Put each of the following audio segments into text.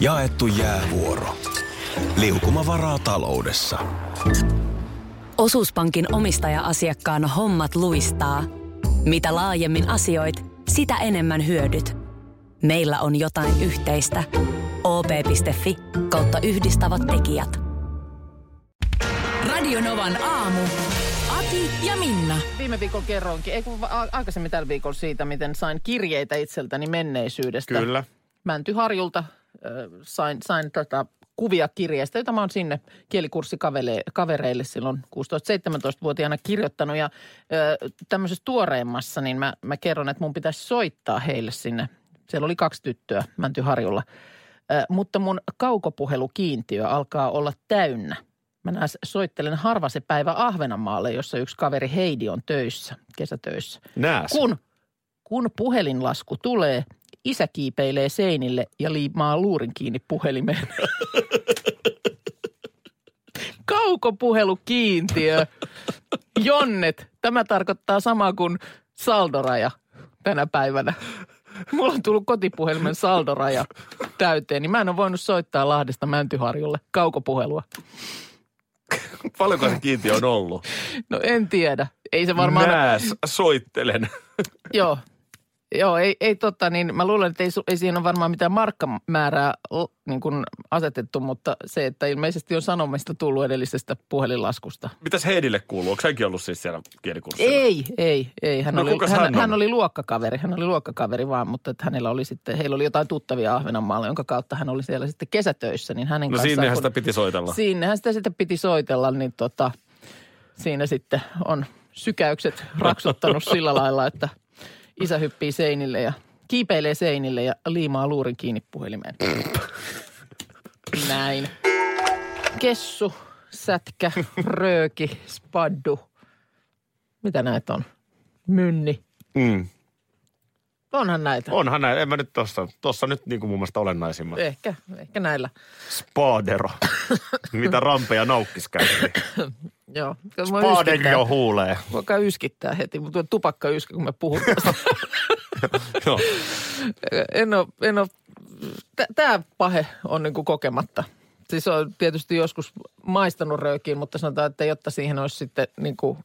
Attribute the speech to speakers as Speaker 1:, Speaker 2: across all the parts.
Speaker 1: Jaettu jäävuoro. Liukuma varaa taloudessa.
Speaker 2: Osuuspankin omistaja-asiakkaan hommat luistaa. Mitä laajemmin asioit, sitä enemmän hyödyt. Meillä on jotain yhteistä. op.fi kautta yhdistävät tekijät.
Speaker 3: Radionovan aamu. Ati ja Minna.
Speaker 4: Viime viikolla kerroinkin, ei kun a- aikaisemmin tällä viikolla siitä, miten sain kirjeitä itseltäni menneisyydestä.
Speaker 5: Kyllä.
Speaker 4: Mäntyharjulta sain, sain tota, kuvia kirjeistä, joita mä oon sinne kielikurssikavereille silloin 16-17-vuotiaana kirjoittanut. Ja äh, tämmöisessä tuoreimmassa, niin mä, mä kerron, että mun pitäisi soittaa heille sinne. Siellä oli kaksi tyttöä Mäntyharjulla. Äh, mutta mun kaukopuhelukiintiö alkaa olla täynnä. Mä näes soittelen harva se päivä Ahvenanmaalle, jossa yksi kaveri Heidi on töissä, kesätöissä.
Speaker 5: Nääs.
Speaker 4: Kun, kun puhelinlasku tulee, isä kiipeilee seinille ja liimaa luurin kiinni puhelimeen. Kaukopuhelukiintiö. Jonnet. Tämä tarkoittaa samaa kuin saldoraja tänä päivänä. Mulla on tullut kotipuhelimen saldoraja täyteen, niin mä en ole voinut soittaa Lahdesta Mäntyharjulle kaukopuhelua.
Speaker 5: Paljonko se kiintiö on ollut?
Speaker 4: No en tiedä. Ei se varmaan...
Speaker 5: Nääs, soittelen.
Speaker 4: Joo. Joo, ei, ei totta, niin mä luulen, että ei, ei siinä ole varmaan mitään markkamäärää niin kuin asetettu, mutta se, että ilmeisesti on sanomista tullut edellisestä puhelinlaskusta.
Speaker 5: Mitäs Heidille kuuluu? Onko hänkin ollut siis siellä kielikurssilla?
Speaker 4: Ei, ei, ei. Hän,
Speaker 5: No
Speaker 4: oli, hän,
Speaker 5: hän on?
Speaker 4: hän oli luokkakaveri, hän oli luokkakaveri vaan, mutta että hänellä oli sitten, heillä oli jotain tuttavia Ahvenanmaalla, jonka kautta hän oli siellä sitten kesätöissä, niin hänen
Speaker 5: No
Speaker 4: kanssaan,
Speaker 5: sinnehän
Speaker 4: kun-
Speaker 5: sitä piti soitella.
Speaker 4: Sinnehän sitä sitten piti soitella, niin tota, siinä sitten on sykäykset raksuttanut sillä lailla, että isä hyppii seinille ja kiipeilee seinille ja liimaa luurin kiinni puhelimeen. Näin. Kessu, sätkä, rööki, spaddu. Mitä näitä on? Mynni.
Speaker 5: Mm.
Speaker 4: Onhan näitä.
Speaker 5: Onhan näin. En mä nyt tossa. Tossa nyt niin kuin mun mielestä olennaisimmat.
Speaker 4: Ehkä, ehkä näillä.
Speaker 5: Spadero. Mitä rampeja naukkis käytti.
Speaker 4: Joo. Mua
Speaker 5: Spaden jo huulee.
Speaker 4: Voikaa yskittää heti, mutta tupakka yskä, kun me puhun.
Speaker 5: Joo.
Speaker 4: en ole, en ole, tämä pahe on niin kuin kokematta. Siis on tietysti joskus maistanut röökiin, mutta sanotaan, että jotta siihen olisi sitten niin kuin,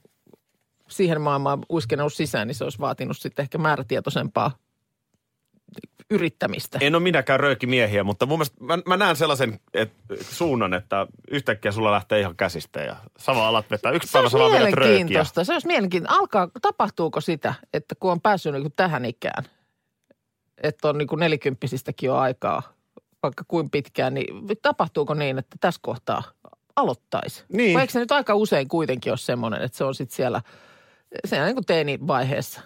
Speaker 4: siihen maailmaan uskenut sisään, niin se olisi vaatinut sitten ehkä määrätietoisempaa yrittämistä.
Speaker 5: En ole minäkään röökimiehiä, mutta mun mielestä mä, mä näen sellaisen et, suunnan, että yhtäkkiä sulla lähtee ihan käsistä ja sama alat vetää. Yksi
Speaker 4: Se
Speaker 5: päivä sä vaan vedät röökiä.
Speaker 4: mielenkiintoista. Se olisi mielenkiintoista. Alkaa, tapahtuuko sitä, että kun on päässyt niin kuin tähän ikään, että on niin kuin nelikymppisistäkin jo aikaa, vaikka kuin pitkään, niin tapahtuuko niin, että tässä kohtaa aloittaisi?
Speaker 5: Niin.
Speaker 4: Vai eikö se nyt aika usein kuitenkin ole semmoinen, että se on sitten siellä, siellä niin kuin teinivaiheessa,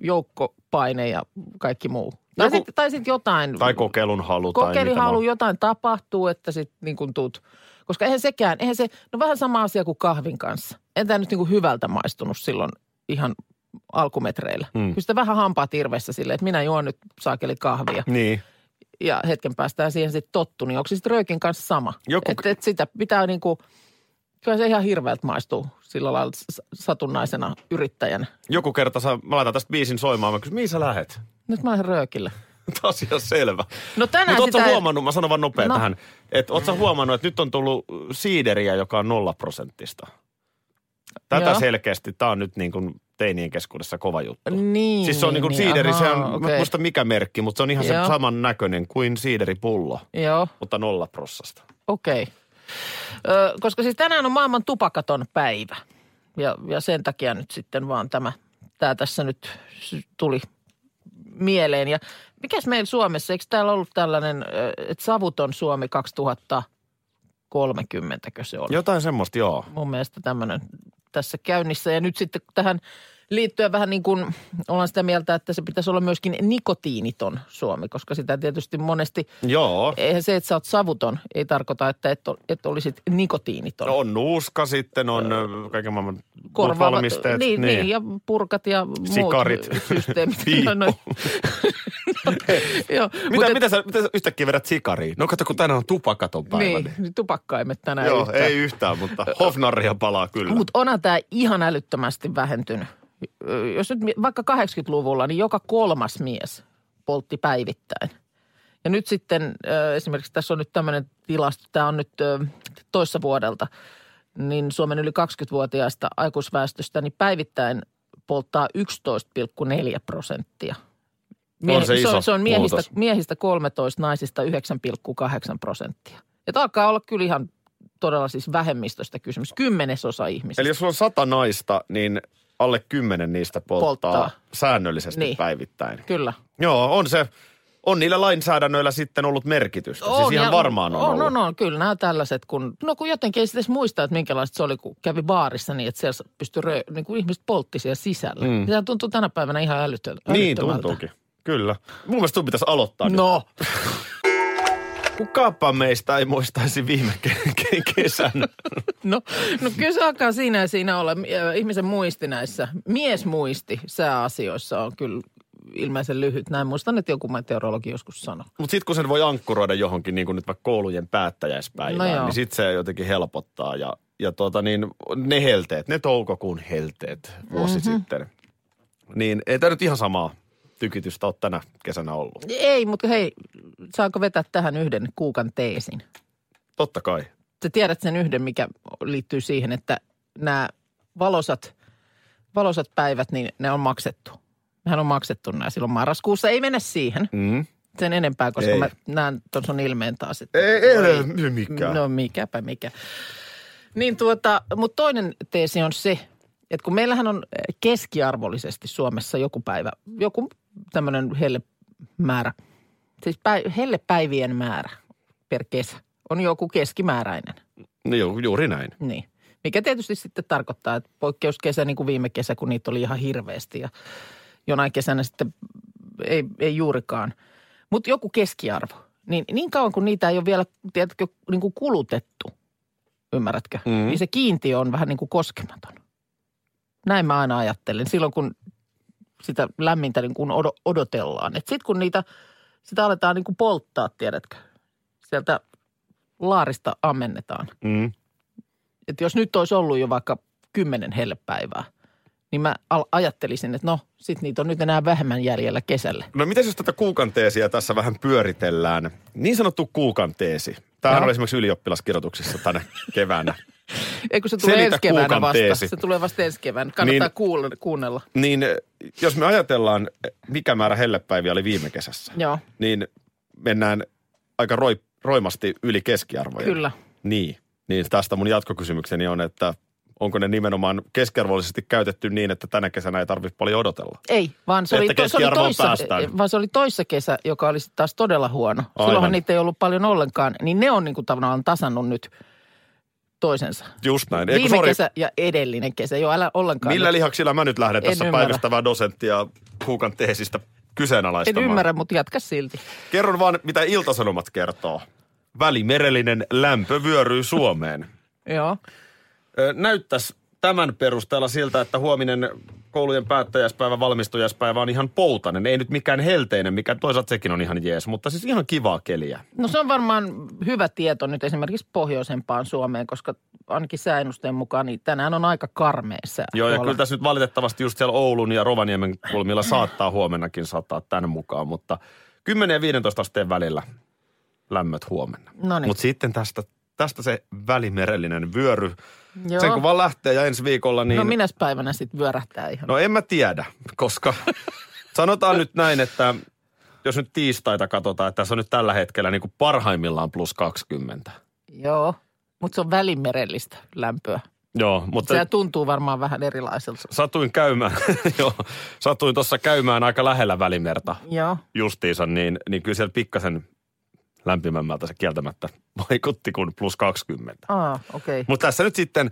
Speaker 4: joukkopaine ja kaikki muu. Tai
Speaker 5: Joku-
Speaker 4: sitten tai sit jotain.
Speaker 5: Tai kokeilun halu. mitä
Speaker 4: Kokeiluhalu,
Speaker 5: vaan.
Speaker 4: jotain tapahtuu, että sitten niin kuin tuut. Koska eihän sekään, eihän se, no vähän sama asia kuin kahvin kanssa. En tämä nyt niin kuin hyvältä maistunut silloin ihan alkumetreillä.
Speaker 5: Mm.
Speaker 4: Mm. Kyllä sitä vähän hampaa tirvessä silleen, että minä juon nyt saakeli kahvia.
Speaker 5: Niin.
Speaker 4: Ja hetken päästään siihen sitten tottu, niin onko se sitten röökin kanssa sama?
Speaker 5: Joku-
Speaker 4: Että et sitä pitää niin kuin, kyllä se ihan hirveältä maistuu sillä lailla satunnaisena yrittäjänä.
Speaker 5: Joku kerta sä, mä laitan tästä biisin soimaan, mä kysyn, mihin sä lähet?
Speaker 4: Nyt mä lähden röökille.
Speaker 5: Taas ihan selvä.
Speaker 4: No tänään
Speaker 5: Mutta
Speaker 4: sitä...
Speaker 5: huomannut, mä sanon vaan nopea
Speaker 4: No.
Speaker 5: tähän, että ootko huomannut, että nyt on tullut siideriä, joka on nolla prosenttista? Tätä
Speaker 4: Joo.
Speaker 5: selkeästi, tämä on nyt niin kuin teinien keskuudessa kova juttu.
Speaker 4: Niin,
Speaker 5: Siis se on niin kuin
Speaker 4: niin,
Speaker 5: siideri, se on,
Speaker 4: okei.
Speaker 5: muista mikä merkki, mutta se on ihan se
Speaker 4: Joo.
Speaker 5: saman näköinen kuin siideripullo,
Speaker 4: Joo.
Speaker 5: mutta nolla prossasta.
Speaker 4: Okei. Ö, koska siis tänään on maailman tupakaton päivä. Ja, ja sen takia nyt sitten vaan tämä, tämä tässä nyt tuli mieleen. Ja mikäs meillä Suomessa, eikö täällä ollut tällainen, että savuton Suomi 2030, se oli?
Speaker 5: Jotain semmoista, joo.
Speaker 4: Mun mielestä tämmöinen tässä käynnissä. Ja nyt sitten tähän liittyen vähän niin kuin ollaan sitä mieltä, että se pitäisi olla myöskin nikotiiniton Suomi, koska sitä tietysti monesti
Speaker 5: Joo.
Speaker 4: Eihän se, että sä oot savuton, ei tarkoita, että et, et olisit nikotiiniton.
Speaker 5: No on nuuska sitten, on ö, kaiken maailman
Speaker 4: Korvaava-
Speaker 5: valmisteet.
Speaker 4: Niin, niin. niin, ja purkat ja
Speaker 5: Sikarit.
Speaker 4: muut systeemit.
Speaker 5: Piippu.
Speaker 4: No, Joo,
Speaker 5: Mitä,
Speaker 4: et-
Speaker 5: mitä, sä, mitä sä yhtäkkiä vedät sikariin? No kato, kun tänään on tupakaton päivä.
Speaker 4: Niin, niin tupakkaimet tänään
Speaker 5: Joo,
Speaker 4: yhtään.
Speaker 5: ei yhtään, mutta hofnarria palaa kyllä.
Speaker 4: Mutta onhan tämä ihan älyttömästi vähentynyt. Jos nyt vaikka 80-luvulla, niin joka kolmas mies poltti päivittäin. Ja nyt sitten esimerkiksi tässä on nyt tämmöinen tilasto, tämä on nyt toissa vuodelta, niin Suomen yli 20-vuotiaista aikuisväestöstä niin päivittäin polttaa 11,4 prosenttia.
Speaker 5: On se
Speaker 4: se, on,
Speaker 5: iso
Speaker 4: se on miehistä,
Speaker 5: muutos.
Speaker 4: miehistä 13, naisista 9,8 prosenttia. Että alkaa olla kyllä ihan todella siis vähemmistöstä kysymys. Kymmenesosa ihmisistä.
Speaker 5: Eli jos sulla on sata naista, niin alle kymmenen niistä polttaa,
Speaker 4: Polttaa.
Speaker 5: säännöllisesti
Speaker 4: Niin.
Speaker 5: päivittäin.
Speaker 4: Kyllä.
Speaker 5: Joo, on se, on niillä lainsäädännöillä sitten ollut merkitystä. siis ihan
Speaker 4: ja
Speaker 5: varmaan on,
Speaker 4: on,
Speaker 5: ollut.
Speaker 4: on, on, kyllä nämä tällaiset, kun, no kun jotenkin ei edes muista, että minkälaista se oli, kun kävi baarissa niin, että siellä pystyi, rö, niin kuin ihmiset poltti siellä sisällä.
Speaker 5: Mm.
Speaker 4: Sehän tuntuu tänä päivänä ihan
Speaker 5: Niin
Speaker 4: älyttömältä.
Speaker 5: tuntuukin, kyllä. Mun mielestä sun pitäisi aloittaa nyt. Kukapa meistä ei muistaisi viime ke- ke- kesän.
Speaker 4: no, no kyllä se alkaa siinä ja siinä olla. Ö, Ihmisen muisti näissä, miesmuisti sääasioissa on kyllä ilmeisen lyhyt. Näin muistan, että joku meteorologi joskus sanoi.
Speaker 5: Mutta sitten kun sen voi ankkuroida johonkin, niin kuin nyt vaikka koulujen päättäjäispäivään,
Speaker 4: No
Speaker 5: niin sitten se jotenkin helpottaa. Ja, ja tuota niin, ne helteet, ne toukokuun helteet vuosi
Speaker 4: Mhm.
Speaker 5: mm-hmm. sitten, niin ei tämä nyt ihan samaa tykitystä ole tänä kesänä ollut.
Speaker 4: Ei, mutta hei, saanko vetää tähän yhden kuukan teesin?
Speaker 5: Totta kai.
Speaker 4: Sä tiedät sen yhden, mikä liittyy siihen, että nämä valosat, valosat päivät, niin ne on maksettu. Nehän on maksettu nämä silloin marraskuussa. Ei mennä siihen
Speaker 5: Mm.
Speaker 4: sen enempää, koska
Speaker 5: Ei.
Speaker 4: mä näen tuon sun ilmeen taas. Että
Speaker 5: Ei, ei ole mikään.
Speaker 4: No mikäpä mikä. Niin tuota, mutta toinen teesi on se, että kun meillähän on keskiarvollisesti Suomessa joku päivä, joku tämmöinen hellemäärä, siis päi, hellepäivien määrä per kesä on joku keskimääräinen.
Speaker 5: No, ju, juuri näin.
Speaker 4: Niin. Mikä tietysti sitten tarkoittaa, että poikkeuskesä niin kuin viime kesä, kun niitä oli ihan hirveästi ja jonain kesänä sitten ei, ei juurikaan. Mutta joku keskiarvo. Niin, niin kauan kuin niitä ei ole vielä, tiedätkö, niin kuin kulutettu, ymmärrätkö?
Speaker 5: Mm.
Speaker 4: Mm. Niin se kiintiö on vähän niin kuin koskematon. Näin mä aina ajattelen. Silloin kun sitä lämmintä niin kuin odo- odotellaan. Sitten kun niitä, sitä aletaan niin kuin polttaa, tiedätkö? Sieltä laarista ammennetaan
Speaker 5: Mm.
Speaker 4: että jos nyt olisi ollut jo vaikka kymmenen hellepäivää, niin mä ajattelisin, että no, sit niitä on nyt enää vähemmän jäljellä kesälle.
Speaker 5: No miten jos tätä kuukanteesiä tässä vähän pyöritellään? Niin sanottu kuukanteesi. Tämähän
Speaker 4: Joo.
Speaker 5: on esimerkiksi ylioppilaskirjoituksissa tänä keväänä.
Speaker 4: Eikö se tulee
Speaker 5: Selitä
Speaker 4: ensi keväänä vasta?
Speaker 5: teesi.
Speaker 4: Se tulee vasta ensi keväänä. Kannattaa
Speaker 5: Niin-
Speaker 4: kuulla, kuunnella.
Speaker 5: Niin jos me ajatellaan, mikä määrä hellepäiviä oli viime kesässä,
Speaker 4: Joo,
Speaker 5: niin mennään aika roi, roimasti yli keskiarvoja.
Speaker 4: kyllä.
Speaker 5: Niin. Niin tästä mun jatkokysymykseni on, että onko ne nimenomaan keskiarvollisesti käytetty niin, että tänä kesänä ei tarvitse paljon odotella?
Speaker 4: Ei, vaan se, oli, to, se, oli toissa,
Speaker 5: päästään.
Speaker 4: vaan se oli toissa kesä, joka oli taas todella huono.
Speaker 5: Aivan.
Speaker 4: Silloinhan niitä ei ollut paljon ollenkaan, niin ne on niin kuin tavallaan tasannut nyt toisensa.
Speaker 5: Just näin. Eikö,
Speaker 4: Viime
Speaker 5: sorry,
Speaker 4: kesä ja edellinen kesä, joo älä ollenkaan.
Speaker 5: millä
Speaker 4: nyt-
Speaker 5: lihaksilla mä nyt lähden
Speaker 4: En
Speaker 5: tässä
Speaker 4: ymmärrä.
Speaker 5: päivystävää dosenttia kuukan teesistä
Speaker 4: En
Speaker 5: kyseenalaistamaan?
Speaker 4: ymmärrä, mutta jatka silti.
Speaker 5: Kerron vaan, mitä Iltasanomat kertoo. Välimerellinen lämpö vyöryy Suomeen.
Speaker 4: Joo.
Speaker 5: Näyttäisi tämän perusteella siltä, että huominen koulujen päättäjäispäivä, valmistujaispäivä on ihan poutainen. Ei nyt mikään helteinen, mikä toisaalta sekin on ihan jees, mutta siis ihan kivaa keliä.
Speaker 4: No se on varmaan hyvä tieto nyt esimerkiksi pohjoisempaan Suomeen, koska ainakin sääennusteen mukaan niin tänään on aika karmea sää.
Speaker 5: Joo, ja
Speaker 4: tuolla.
Speaker 5: kyllä tässä nyt valitettavasti just siellä Oulun ja Rovaniemen kulmilla saattaa huomennakin sataa tämän mukaan, mutta 10 ja 15 asteen välillä lämmöt huomenna.
Speaker 4: Noniin.
Speaker 5: Mutta sitten tästä, tästä se välimerellinen vyöry.
Speaker 4: Joo.
Speaker 5: Sen kun vaan lähtee ja ensi viikolla niin...
Speaker 4: No minäs päivänä sitten vyörähtää ihan?
Speaker 5: No en mä tiedä, koska sanotaan nyt näin, että jos nyt tiistaita katsotaan, että tässä on nyt tällä hetkellä niin kuin parhaimmillaan plus 20.
Speaker 4: Joo, mutta se on välimerellistä lämpöä.
Speaker 5: Joo, mutta
Speaker 4: Se tuntuu varmaan vähän erilaiselta.
Speaker 5: satuin käymään, joo, satuin tuossa käymään aika lähellä välimerta
Speaker 4: Joo.
Speaker 5: justiinsa, niin, niin kyllä siellä pikkasen lämpimämmältä se kieltämättä vaikutti kuin plus 20.
Speaker 4: Aa, okei. Okay.
Speaker 5: Mutta tässä nyt sitten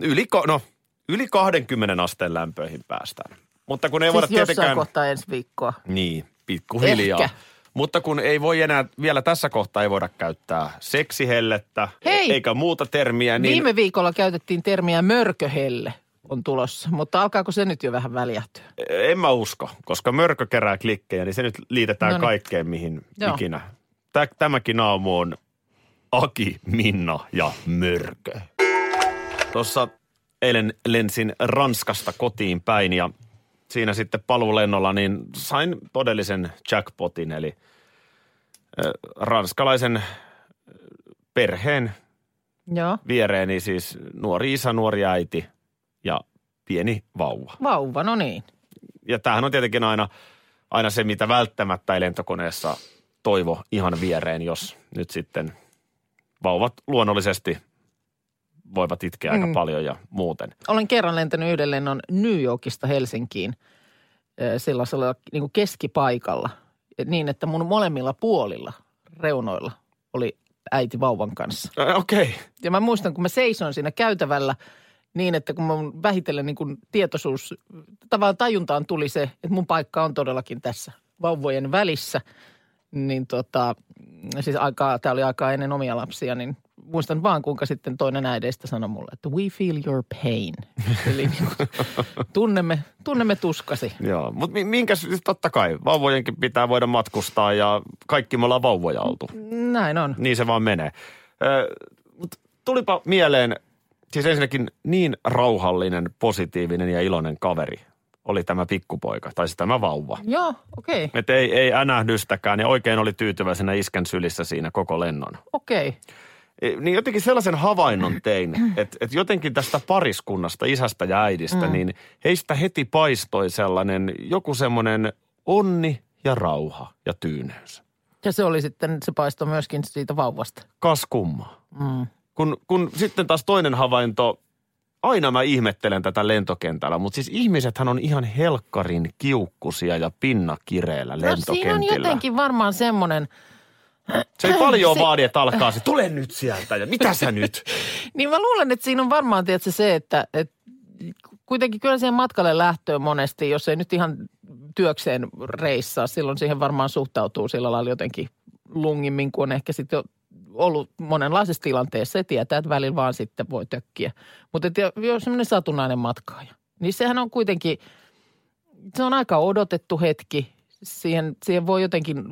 Speaker 5: yli, no, yli 20 asteen lämpöihin päästään. Mutta kun ei voida
Speaker 4: Siis jossain
Speaker 5: tietenkään...
Speaker 4: kohtaa ensi viikkoa.
Speaker 5: Niin, pikkuhiljaa.
Speaker 4: Ehkä.
Speaker 5: Mutta kun ei voi enää, vielä tässä kohtaa ei voida käyttää seksihellettä,
Speaker 4: Hei!
Speaker 5: eikä muuta termiä, niin
Speaker 4: Niin. Viime viikolla käytettiin termiä mörköhelle on tulossa, mutta alkaako se nyt jo vähän väljähtyä?
Speaker 5: en mä usko, koska mörkö kerää klikkejä, niin se nyt liitetään
Speaker 4: Noniin.
Speaker 5: kaikkeen, mihin
Speaker 4: Joo.
Speaker 5: ikinä. Tä, tämäkin aamu on Aki, Minna ja Mörkö. Tuossa eilen lensin Ranskasta kotiin päin ja siinä sitten paluulennolla niin sain todellisen jackpotin, eli ranskalaisen perheen
Speaker 4: Joo.
Speaker 5: viereeni siis nuori isä, nuori äiti ja pieni vauva.
Speaker 4: Vauva, no niin.
Speaker 5: Ja tämähän on tietenkin aina, aina se, mitä välttämättä ei lentokoneessa toivo ihan viereen, jos nyt sitten vauvat luonnollisesti voivat itkeä aika
Speaker 4: Mm.
Speaker 5: paljon ja muuten.
Speaker 4: Olen kerran lentänyt yhden lennon New Yorkista Helsinkiin sellaisella niin kuin keskipaikalla. Niin, että mun molemmilla puolilla reunoilla oli äiti vauvan kanssa.
Speaker 5: Okei. Okay.
Speaker 4: Ja mä muistan, kun mä seisoin siinä käytävällä niin, että kun mun vähitellen niin kuin tietoisuus, tavallaan tajuntaan tuli se, että mun paikka on todellakin tässä vauvojen välissä. Niin tota, siis aikaa, tämä oli aikaa ennen omia lapsia, niin muistan vaan kuinka sitten toinen äideistä sanoi mulle, että we feel your pain. Eli niin kuin, tunnemme, tunnemme tuskasi.
Speaker 5: Joo, mutta minkä, siis totta kai, vauvojenkin pitää voida matkustaa ja kaikki me ollaan vauvoja oltu.
Speaker 4: Näin on.
Speaker 5: Niin se vaan menee. Ö, mut tulipa mieleen, siis ensinnäkin niin rauhallinen, positiivinen ja iloinen kaveri oli tämä pikkupoika, tai siis tämä vauva.
Speaker 4: Joo, okei, okay,
Speaker 5: Että ei, ei änähdystäkään ja oikein oli tyytyväisenä iskän sylissä siinä koko lennon.
Speaker 4: okei. Okay.
Speaker 5: E, Niin jotenkin sellaisen havainnon tein, että, että jotenkin tästä pariskunnasta, isästä ja äidistä, mm. niin heistä heti paistoi sellainen joku semmoinen onni ja rauha ja tyyneys.
Speaker 4: Ja se oli sitten, se paistoi myöskin siitä vauvasta.
Speaker 5: Kas kummaa.
Speaker 4: Mm.
Speaker 5: Kun, kun sitten taas toinen havainto, aina mä ihmettelen tätä lentokentällä, mutta siis ihmisethän on ihan helkkarin kiukkusia ja pinnakireillä
Speaker 4: No siinä on
Speaker 5: lentokentillä.
Speaker 4: jotenkin varmaan semmoinen,
Speaker 5: Se ei paljon
Speaker 4: se-
Speaker 5: vaadi, että alkaa se, tule nyt sieltä ja mitä sä nyt?
Speaker 4: niin mä luulen, että siinä on varmaan tietysti se, että, että kuitenkin kyllä siihen matkalle lähtöön monesti, jos ei nyt ihan työkseen reissaa, silloin siihen varmaan suhtautuu sillä lailla jotenkin lungimmin, kun on ehkä sitten jo ollut monenlaisessa tilanteessa ja tietää, että välillä vaan sitten voi tökkiä. Mutta että jos semmoinen satunnainen matkaaja, niin sehän on kuitenkin, se on aika odotettu hetki. Siihen, siihen voi jotenkin,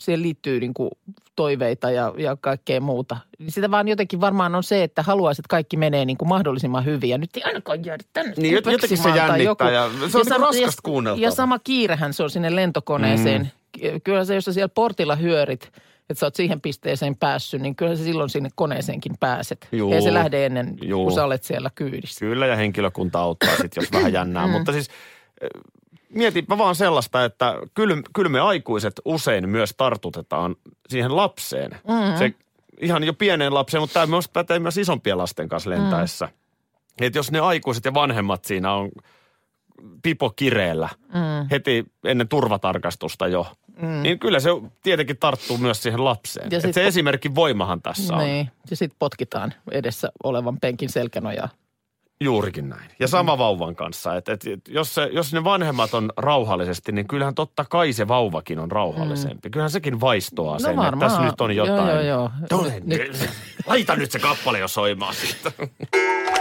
Speaker 4: siihen liittyy niin kuin toiveita ja, ja kaikkea muuta. Sitä vaan jotenkin varmaan on se, että haluaisit, että kaikki menee niin kuin mahdollisimman hyvin. Ja nyt ei ainakaan jäädä tänne
Speaker 5: Niin, jot- jotenkin se jännittää ja se on niinku
Speaker 4: sama-
Speaker 5: raskasta kuunneltavaa.
Speaker 4: Ja sama kiirehän se on sinne lentokoneeseen. Mm. Kyllä se, jos sä siellä portilla hyörit, että sä oot siihen pisteeseen päässyt, niin kyllä sä silloin sinne koneeseenkin pääset.
Speaker 5: Juu.
Speaker 4: Ei se lähde ennen,
Speaker 5: Juu.
Speaker 4: kun sä olet siellä kyydissä.
Speaker 5: Kyllä ja henkilökunta auttaa sitten, jos vähän jännää. Mutta siis eh, mietinpä vaan sellaista, että kyllä, kyllä me aikuiset usein myös tartutetaan siihen lapseen. Mm-hmm. Se ihan jo pieneen lapseen, mutta tämä myös pätee myös isompien lasten kanssa lentäessä. Mm. Että jos ne aikuiset ja vanhemmat siinä on pipo kireellä mm. heti ennen turvatarkastusta jo, mm. niin kyllä se tietenkin tarttuu myös siihen lapseen.
Speaker 4: Ja
Speaker 5: Et se
Speaker 4: po-
Speaker 5: esimerkin voimahan tässä on.
Speaker 4: Niin, ja sitten potkitaan edessä olevan penkin selkänojaa.
Speaker 5: Juurikin näin. Ja sama vauvan kanssa. Että et, et, jos, se, jos ne vanhemmat on rauhallisesti, niin kyllähän totta kai se vauvakin on rauhallisempi. Mm. Kyllähän sekin vaistoaa sen, että tässä nyt on jotain.
Speaker 4: Joo, joo, joo.
Speaker 5: Tule nyt. Laita nyt se kappale jo soimaan sitten.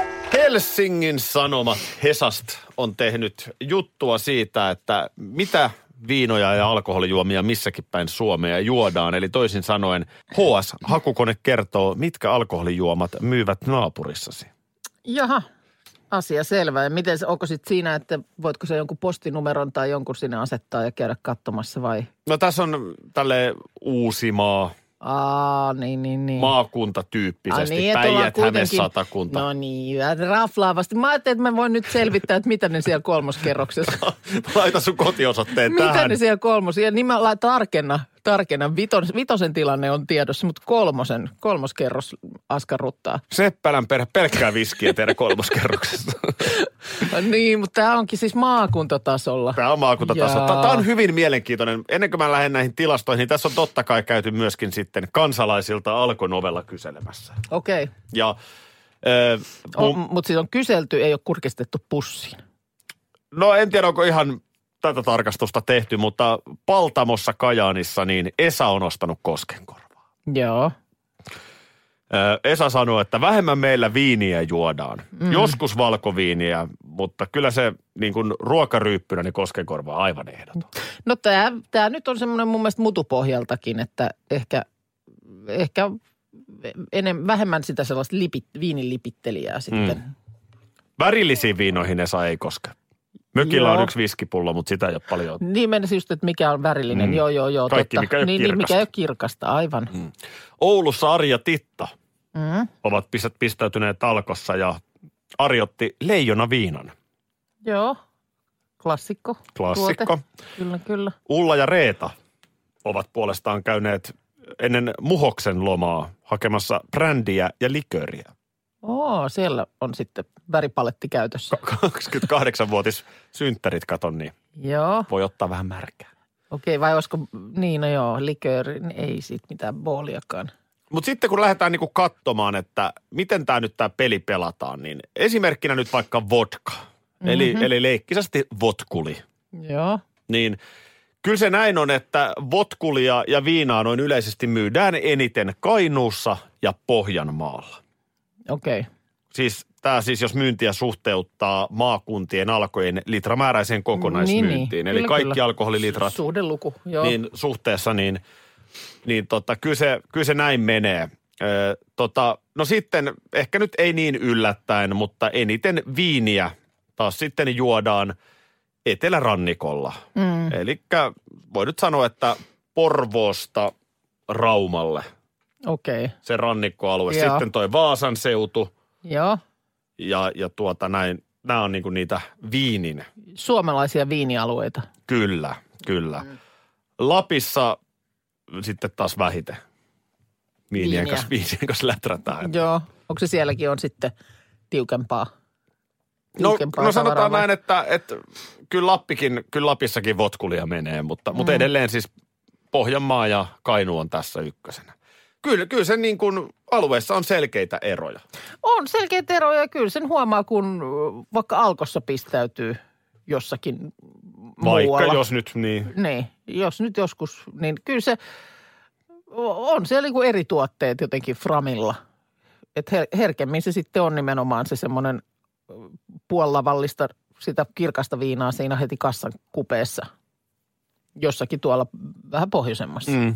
Speaker 5: Helsingin Sanomat Hesast on tehnyt juttua siitä, että mitä viinoja ja alkoholijuomia missäkin päin Suomea juodaan. Eli toisin sanoen HS-hakukone kertoo, mitkä alkoholijuomat myyvät naapurissasi.
Speaker 4: Jaha, asia selvä. Ja miten onko sitten siinä, että voitko se jonkun postinumeron tai jonkun sinne asettaa ja käydä katsomassa vai?
Speaker 5: No tässä on tälle Uusimaa,
Speaker 4: Aa, niin, niin, niin.
Speaker 5: maakuntatyyppisesti,
Speaker 4: Ai että ollaan
Speaker 5: Päijät, Häme,
Speaker 4: kuitenkin-
Speaker 5: Satakunta.
Speaker 4: No niin, raflaavasti. Mä ajattelin, että mä voin nyt selvittää, että mitä ne siellä kolmoskerroksessa.
Speaker 5: Laita sun kotiosoitteen
Speaker 4: mitä
Speaker 5: tähän.
Speaker 4: ne siellä kolmos? Ja niin mä laitan tarkenna, tarkenna. Vitos, vitosen tilanne on tiedossa, mutta kolmosen, kolmoskerros askarruttaa.
Speaker 5: Seppälän perhe pelkkää viskiä teidän kolmoskerroksessa.
Speaker 4: niin, mutta tämä onkin siis maakuntatasolla.
Speaker 5: Tämä on maakuntataso.
Speaker 4: Jaa.
Speaker 5: Tämä on hyvin mielenkiintoinen. Ennen kuin mä lähden näihin tilastoihin, niin tässä on totta kai käyty myöskin sitten kansalaisilta alkonovella kyselemässä.
Speaker 4: Okei. Okay.
Speaker 5: Ja äh, mun,
Speaker 4: Mutta siis on kyselty, ei ole kurkistettu pussiin.
Speaker 5: no en tiedä, onko ihan tarkastusta tehty, mutta Paltamossa Kajaanissa niin Esa on ostanut koskenkorvaa.
Speaker 4: Joo.
Speaker 5: Esa sanoi, että vähemmän meillä viiniä juodaan. Mm. Joskus valkoviiniä, mutta kyllä se niin kuin ruokaryyppynä niin koskenkorva on aivan ehdoton.
Speaker 4: No tämä, tämä nyt on semmoinen mun mielestä mutupohjaltakin, että ehkä, ehkä enem, vähemmän sitä sellaista lipit, viinin lipittelijää sitten. Mm.
Speaker 5: Värillisiin viinoihin Esa ei koske. Mökillä on
Speaker 4: Joo.
Speaker 5: yksi viskipullo, mutta sitä ei ole paljon.
Speaker 4: Niin mennessä just, että mikä on värillinen.
Speaker 5: Mm.
Speaker 4: Joo, joo, joo.
Speaker 5: Kaikki,
Speaker 4: totta.
Speaker 5: mikä ei ole
Speaker 4: niin, niin, mikä
Speaker 5: kirkasta.
Speaker 4: ei ole kirkasta, aivan. Mm.
Speaker 5: Oulussa Ari ja Titta
Speaker 4: Mm.
Speaker 5: ovat pistä- pistäytyneet alkossa ja Ari otti leijona viinan.
Speaker 4: Joo, klassikko.
Speaker 5: Klassikko.
Speaker 4: Tuote. Kyllä, kyllä.
Speaker 5: Ulla ja Reeta ovat puolestaan käyneet ennen Muhoksen lomaa hakemassa brändiä ja liköriä.
Speaker 4: Oo, siellä on sitten väripaletti käytössä.
Speaker 5: 28-vuotis synttärit katon, niin
Speaker 4: Joo,
Speaker 5: voi ottaa vähän märkää.
Speaker 4: okei, vai olisiko, niin no joo, likööri, niin ei siitä mitään booliakaan.
Speaker 5: Mutta sitten kun lähdetään niinku katsomaan, että miten tämä nyt tämä peli pelataan, niin esimerkkinä nyt vaikka vodka, mm-hmm. eli, eli leikkisästi votkuli.
Speaker 4: Joo,
Speaker 5: Niin kyllä se näin on, että votkulia ja viinaa noin yleisesti myydään eniten Kainuussa ja Pohjanmaalla.
Speaker 4: okei. Okay.
Speaker 5: Siis tämä siis, jos myyntiä suhteuttaa maakuntien alkojen litramääräiseen kokonaismyyntiin.
Speaker 4: Niin, niin.
Speaker 5: Eli
Speaker 4: Kyllä,
Speaker 5: kaikki
Speaker 4: kyllä.
Speaker 5: alkoholilitrat
Speaker 4: Suhdeluku, joo.
Speaker 5: niin suhteessa, niin, niin tota, kyllä, se, kyllä se näin menee. Ö, tota, no sitten ehkä nyt ei niin yllättäen, mutta eniten viiniä taas sitten juodaan etelärannikolla.
Speaker 4: Mm.
Speaker 5: Eli voi nyt sanoa, että Porvoosta Raumalle
Speaker 4: Okei, okay.
Speaker 5: se rannikkoalue.
Speaker 4: Joo.
Speaker 5: Sitten toi Vaasan seutu
Speaker 4: joo.
Speaker 5: ja, ja tuota näin, nämä on niinku niitä viinin.
Speaker 4: Suomalaisia viinialueita.
Speaker 5: Kyllä, kyllä. Lapissa sitten taas vähiten. Viinien
Speaker 4: Viiniä.
Speaker 5: kanssa, viinien kanssa läträtään.
Speaker 4: Joo. Onko se sielläkin on sitten tiukempaa?
Speaker 5: No,
Speaker 4: tiukempaa
Speaker 5: no sanotaan
Speaker 4: vai?
Speaker 5: näin, että, että kyllä, Lappikin, kyllä Lapissakin votkulia menee, mutta, mm. mutta edelleen siis Pohjanmaa ja Kainu on tässä ykkösenä. Kyllä, kyllä se niin kuin alueessa on selkeitä eroja.
Speaker 4: On selkeitä eroja ja kyllä sen huomaa, kun vaikka alkossa pistäytyy jossakin
Speaker 5: Vaikka
Speaker 4: muualla.
Speaker 5: jos nyt niin.
Speaker 4: Niin, jos nyt joskus, niin kyllä se on siellä niin eri tuotteet jotenkin framilla. Että her- herkemmin se sitten on nimenomaan se semmoinen puolilavallista sitä kirkasta viinaa siinä heti kassan kupeessa. Jossakin tuolla vähän pohjoisemmassa. Mm.
Speaker 5: Mm.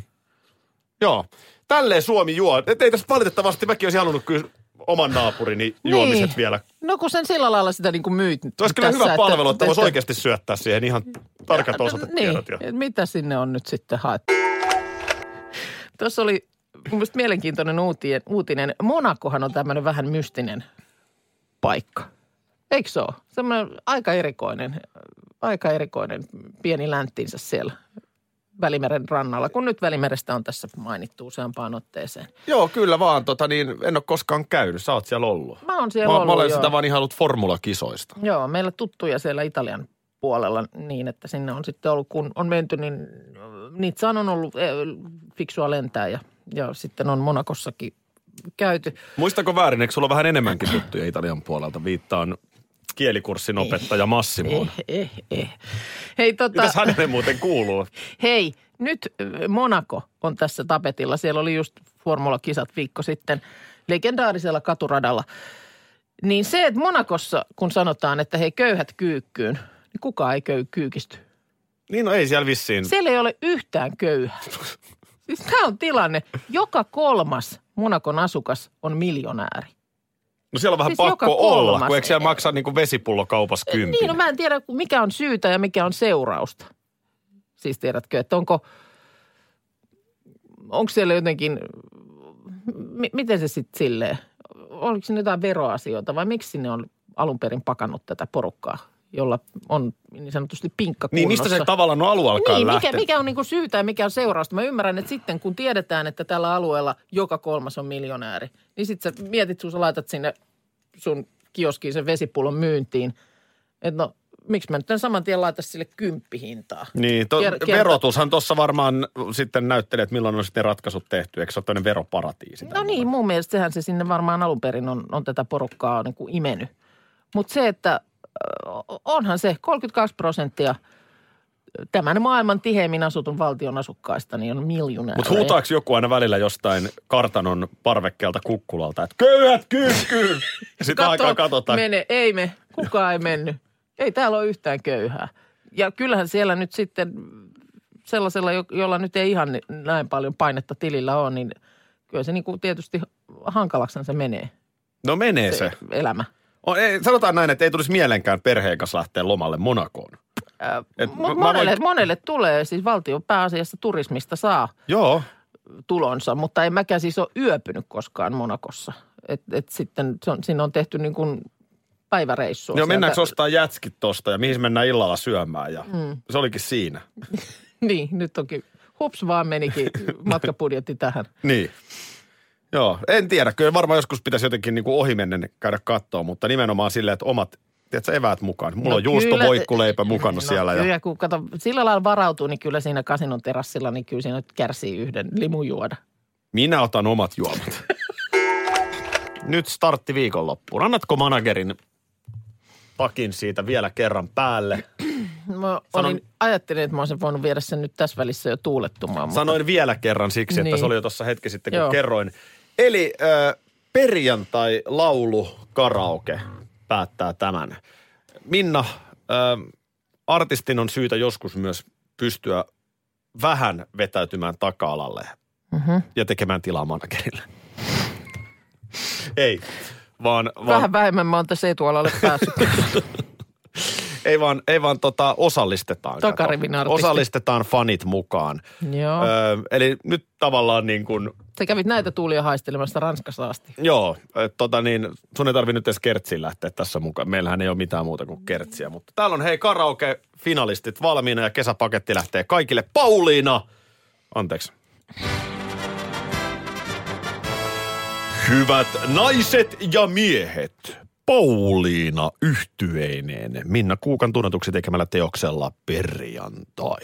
Speaker 5: Joo, tälleen Suomi juo. Et ei tässä valitettavasti, mäkin olisin halunnut kyllä oman naapurini juomiset
Speaker 4: Niin.
Speaker 5: vielä.
Speaker 4: No kun sen sillä lailla sitä niin kuin myyt
Speaker 5: Tuo olisi kyllä hyvä palvelu, että voisi
Speaker 4: että-
Speaker 5: oikeasti syöttää siihen ihan tarkat
Speaker 4: Niin,
Speaker 5: osoitetiedot. Ja.
Speaker 4: et mitä sinne on nyt sitten haettu? Tuossa oli mun mielenkiintoinen uutinen. uutinen. Monakohan on tämmöinen vähän mystinen paikka. Eikö se ole? Semmoinen aika erikoinen, aika erikoinen pieni länttinsä siellä Välimeren rannalla, kun nyt Välimerestä on tässä mainittu useampaan otteeseen.
Speaker 5: Joo, kyllä vaan. Tota, niin, en ole koskaan käynyt. Sä oot siellä ollut.
Speaker 4: Mä oon siellä
Speaker 5: Mä,
Speaker 4: ollut,
Speaker 5: mä olen
Speaker 4: joo.
Speaker 5: sitä vaan ihailut formulakisoista.
Speaker 4: Joo, meillä tuttuja siellä Italian puolella niin, että sinne on sitten ollut, kun on menty, niin niitä on ollut eh, fiksua lentää ja, ja sitten on Monakossakin käyty.
Speaker 5: Muistako väärin, eikö sulla vähän enemmänkin tuttuja Italian puolelta? Viittaan kielikurssin opettaja Massimoon.
Speaker 4: Eh, eh, eh. Hei, tota,
Speaker 5: Mitäs hänelle muuten kuuluu?
Speaker 4: hei, nyt ö, Monaco on tässä tapetilla. Siellä oli just formulakisat viikko sitten legendaarisella katuradalla. Niin se, että Monakossa, kun sanotaan, että hei köyhät kyykkyyn, niin kukaan ei köy kyykisty.
Speaker 5: Niin no ei siellä vissiin.
Speaker 4: Siellä ei ole yhtään köyhää. Siis tämä on tilanne. Joka kolmas Monakon asukas on miljonääri.
Speaker 5: No siellä on vähän
Speaker 4: Siis
Speaker 5: pakko olla, kun eikö siellä maksaa niin kuin vesipullo kaupassa kympin?
Speaker 4: Niin, no mä en tiedä, mikä on syytä ja mikä on seurausta. Siis tiedätkö, että onko, onko siellä jotenkin, m- miten se sitten silleen, oliko siinä jotain veroasioita vai miksi sinne on alun perin pakannut tätä porukkaa, jolla on niin sanotusti pinkka
Speaker 5: Niin mistä se tavallaan on alun alkaen
Speaker 4: Niin, mikä, mikä on niinku syytä ja mikä on seurausta? Mä ymmärrän, että sitten kun tiedetään, että tällä alueella joka kolmas on miljonääri, niin sitten sä mietit, kun sä laitat sinne sun kioskiin sen vesipullon myyntiin, että no miksi mä nyt en saman tien laita sille kymppihintaa?
Speaker 5: Niin, to,
Speaker 4: kerta-
Speaker 5: verotushan tuossa varmaan sitten näyttelee, että milloin on sitten ratkaisut tehty. Eikö se ole toinen veroparatiisi?
Speaker 4: No niin, mun mielestä sehän se sinne varmaan alun perin on, on tätä porukkaa niin kuin imennyt. Mutta se, että onhan se 32 prosenttia tämän maailman tiheimmin asutun valtion asukkaista niin on miljonäärejä.
Speaker 5: Mutta huutaako joku aina välillä jostain kartanon parvekkeelta kukkulalta, että köyhät kyykkyyn? Ja sitten
Speaker 4: Kato,
Speaker 5: aikaa katsotaan.
Speaker 4: Mene, ei me, kukaan ei mennyt. Ei täällä ole yhtään köyhää. Ja kyllähän siellä nyt sitten sellaisella, jo- jolla nyt ei ihan näin paljon painetta tilillä ole, niin kyllä se niin kuin tietysti hankalaksi se menee,
Speaker 5: No menee
Speaker 4: se,
Speaker 5: se.
Speaker 4: elämä.
Speaker 5: On, ei, sanotaan näin, että ei tulisi mielenkään perheen kanssa lähteä lomalle Monakoon.
Speaker 4: Ää,
Speaker 5: Et mä
Speaker 4: monelle,
Speaker 5: voin-
Speaker 4: monelle tulee, siis valtio pääasiassa turismista saa
Speaker 5: Joo.
Speaker 4: tulonsa, mutta en mäkään siis ole yöpynyt koskaan Monakossa. Et, et sitten se on, siinä on tehty niin kuin päiväreissua.
Speaker 5: Joo,
Speaker 4: sieltä.
Speaker 5: mennäänkö ostaa jätskit tosta ja mihin mennään illalla syömään ja mm. se olikin siinä.
Speaker 4: Niin, nyt onkin, hups vaan menikin matkapudjetti tähän.
Speaker 5: Niin. Joo, en tiedä. Kyllä varmaan joskus pitäisi jotenkin niin kuin ohimennen käydä kattoa, mutta nimenomaan silleen, että omat, tiedätkö, eväät mukaan. Mulla
Speaker 4: No
Speaker 5: on juusto,
Speaker 4: kyllä-
Speaker 5: voikkuleipä mukana
Speaker 4: no,
Speaker 5: siellä.
Speaker 4: Kyllä,
Speaker 5: Ja,
Speaker 4: kun kato, sillä lailla varautuu, niin kyllä siinä kasinon terassilla, niin kyllä siinä kärsii yhden limun juoda.
Speaker 5: minä otan omat juomat. Nyt startti viikonloppuun. Annatko managerin pakin siitä vielä kerran päälle?
Speaker 4: Mä
Speaker 5: Sanon-
Speaker 4: olin, ajattelin, että mä olisin voinut viedä sen nyt tässä välissä jo tuulettumaan. Mutta
Speaker 5: Sanoin vielä kerran siksi, että
Speaker 4: Niin.
Speaker 5: se oli jo tuossa hetki sitten, kun
Speaker 4: Joo.
Speaker 5: kerroin. Eli äh, perjantai laulu karaoke päättää tämän. Minna, äh, artistin on syytä joskus myös pystyä vähän vetäytymään taka-alalle
Speaker 4: Mhm.
Speaker 5: ja tekemään tilaa managerille. Ei, vaan, vaan
Speaker 4: Vähän vähemmän mä oon tässä etualalle päässyt.
Speaker 5: ei vaan, ei vaan tota, osallistetaan. kato. Osallistetaan fanit mukaan.
Speaker 4: Joo.
Speaker 5: Öö, eli nyt tavallaan niin kuin,
Speaker 4: Sä kävit näitä tuulia haistelemassa Ranskassa asti.
Speaker 5: joo, et tota niin, sun ei tarvi nyt edes kertsiin lähteä tässä mukaan. Meillähän ei ole mitään muuta kuin kertsiä, mutta täällä on hei karaoke-finalistit valmiina ja kesäpaketti lähtee kaikille. Pauliina! Anteeksi. Hyvät naiset ja miehet, Pauliina yhtyeineen Minna Kuukan tunnetuksi tekemällä teoksella Perjantai.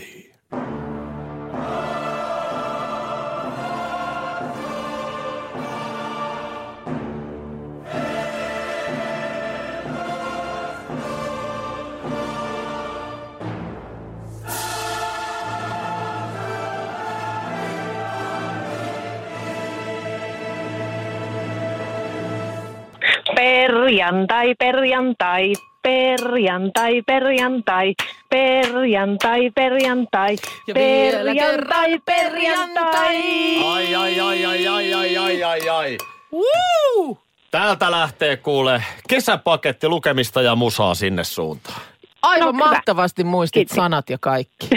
Speaker 6: Perjantai, perjantai, perjantai, perjantai, perjantai, perjantai, perjantai, perjantai.
Speaker 5: Ai, ai, ai, ai, ai, ai, ai, ai, ai.
Speaker 4: Woo!
Speaker 5: Täältä lähtee kuule kesäpaketti lukemista ja musaa sinne suuntaan.
Speaker 4: Aivan
Speaker 6: No,
Speaker 4: mahtavasti muistit
Speaker 6: Kiitos.
Speaker 4: sanat ja kaikki.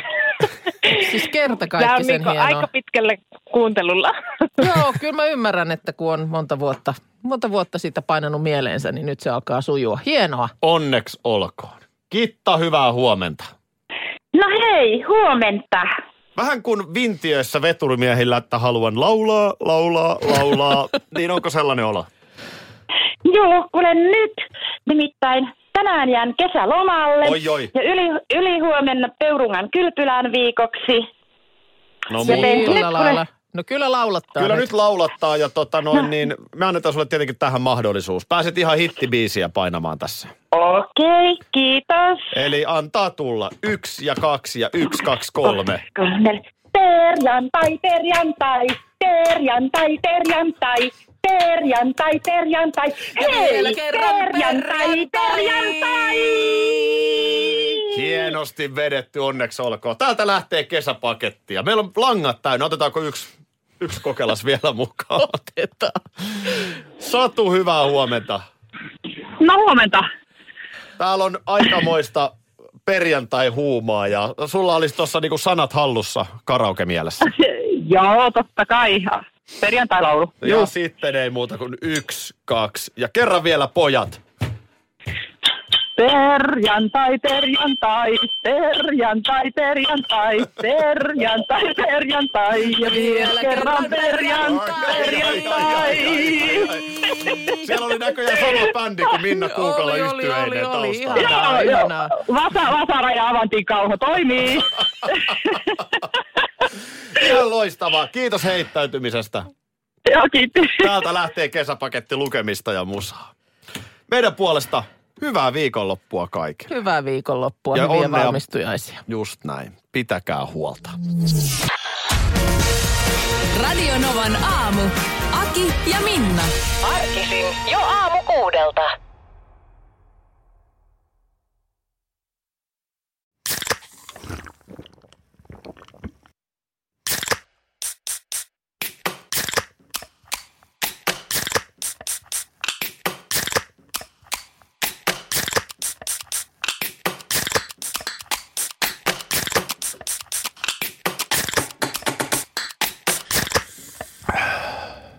Speaker 4: Siis kerta
Speaker 6: Tämä
Speaker 4: kaikki
Speaker 6: on
Speaker 4: sen
Speaker 6: niinku
Speaker 4: hienoa.
Speaker 6: aika pitkälle kuuntelulla.
Speaker 4: Joo, kyllä mä ymmärrän, että kun on monta vuotta, monta vuotta sitä painanut mieleensä, niin nyt se alkaa sujua. Hienoa.
Speaker 5: Onneksi olkoon. Kitta, hyvää huomenta.
Speaker 6: No hei, huomenta.
Speaker 5: Vähän kuin vintiöissä veturimiehillä, että haluan laulaa, laulaa, laulaa, niin onko sellainen olo?
Speaker 6: Joo, kuule nyt. Nimittäin tänään jään kesälomalle.
Speaker 5: Oi, oi.
Speaker 6: Ja yli, yli huomenna Peurungan kylpylään viikoksi.
Speaker 5: No
Speaker 6: Ja
Speaker 5: mutta,
Speaker 6: te- nyt
Speaker 4: Sillä
Speaker 6: kuule-
Speaker 4: lailla. No kyllä laulattaa.
Speaker 5: kyllä nyt laulattaa ja tota noin, niin me annetaan sulle tietenkin tähän mahdollisuus. Pääset ihan hittibiisiä painamaan tässä.
Speaker 6: Okei, kiitos.
Speaker 5: Eli antaa tulla yksi ja kaksi ja yksi, kaksi, kolme.
Speaker 6: Kolme. Perjantai, perjantai, perjantai, perjantai, perjantai, perjantai. Hei, perjantai,
Speaker 4: perjantai.
Speaker 5: Hienosti vedetty, onneksi olkoon. Täältä lähtee kesäpaketti ja meillä on langat täynnä. Otetaanko yksi, yksi kokelas vielä mukaan?
Speaker 4: Otetaan.
Speaker 5: Satu, hyvää huomenta.
Speaker 6: No huomenta.
Speaker 5: Täällä on aikamoista perjantai-huumaa ja sulla olisi tuossa niinku sanat hallussa karaoke-mielessä.
Speaker 6: Joo, totta kai. Perjantai-laulu.
Speaker 5: Ja sitten ei muuta kuin yksi, kaksi ja kerran vielä pojat.
Speaker 6: Perjantai, perjantai, perjantai, perjantai, perjantai, perjantai ja vielä kerran perjantai, perjantai.
Speaker 5: Siellä oli näköjään sama bändi kuin Minna Kuukalla
Speaker 4: oli.
Speaker 5: taustalla.
Speaker 6: Joo, joo. Vasa, Vasara ja Avantin kauho toimii.
Speaker 5: Ihan loistavaa. Kiitos heittäytymisestä.
Speaker 6: Joo, kiitos.
Speaker 5: Täältä lähtee kesäpaketti lukemista ja musaa. Meidän puolesta hyvää viikonloppua kaikille.
Speaker 4: Hyvää viikonloppua,
Speaker 5: Ja
Speaker 4: hyviä
Speaker 5: onnea.
Speaker 4: valmistujaisia.
Speaker 5: Just näin. Pitäkää huolta.
Speaker 3: Radio Novan aamu. Aki ja Minna.
Speaker 2: Arkisin jo aamu kuudelta.